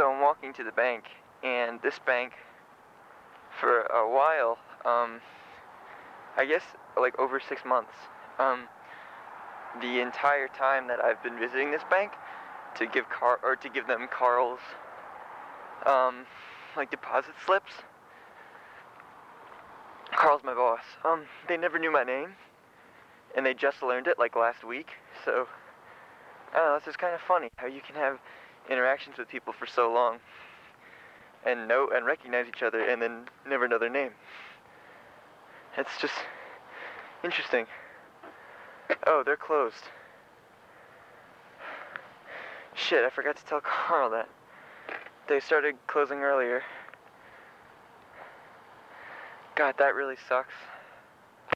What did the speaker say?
So I'm walking to the bank, and this bank, for a while, um, I guess like over six months, um, the entire time that I've been visiting this bank to give Car or to give them Carl's, um, like deposit slips. Carl's my boss. Um, they never knew my name, and they just learned it like last week. So, I don't know. It's just kind of funny how you can have interactions with people for so long and know and recognize each other and then never know their name. It's just interesting. Oh, they're closed. Shit, I forgot to tell Carl that. They started closing earlier. God, that really sucks.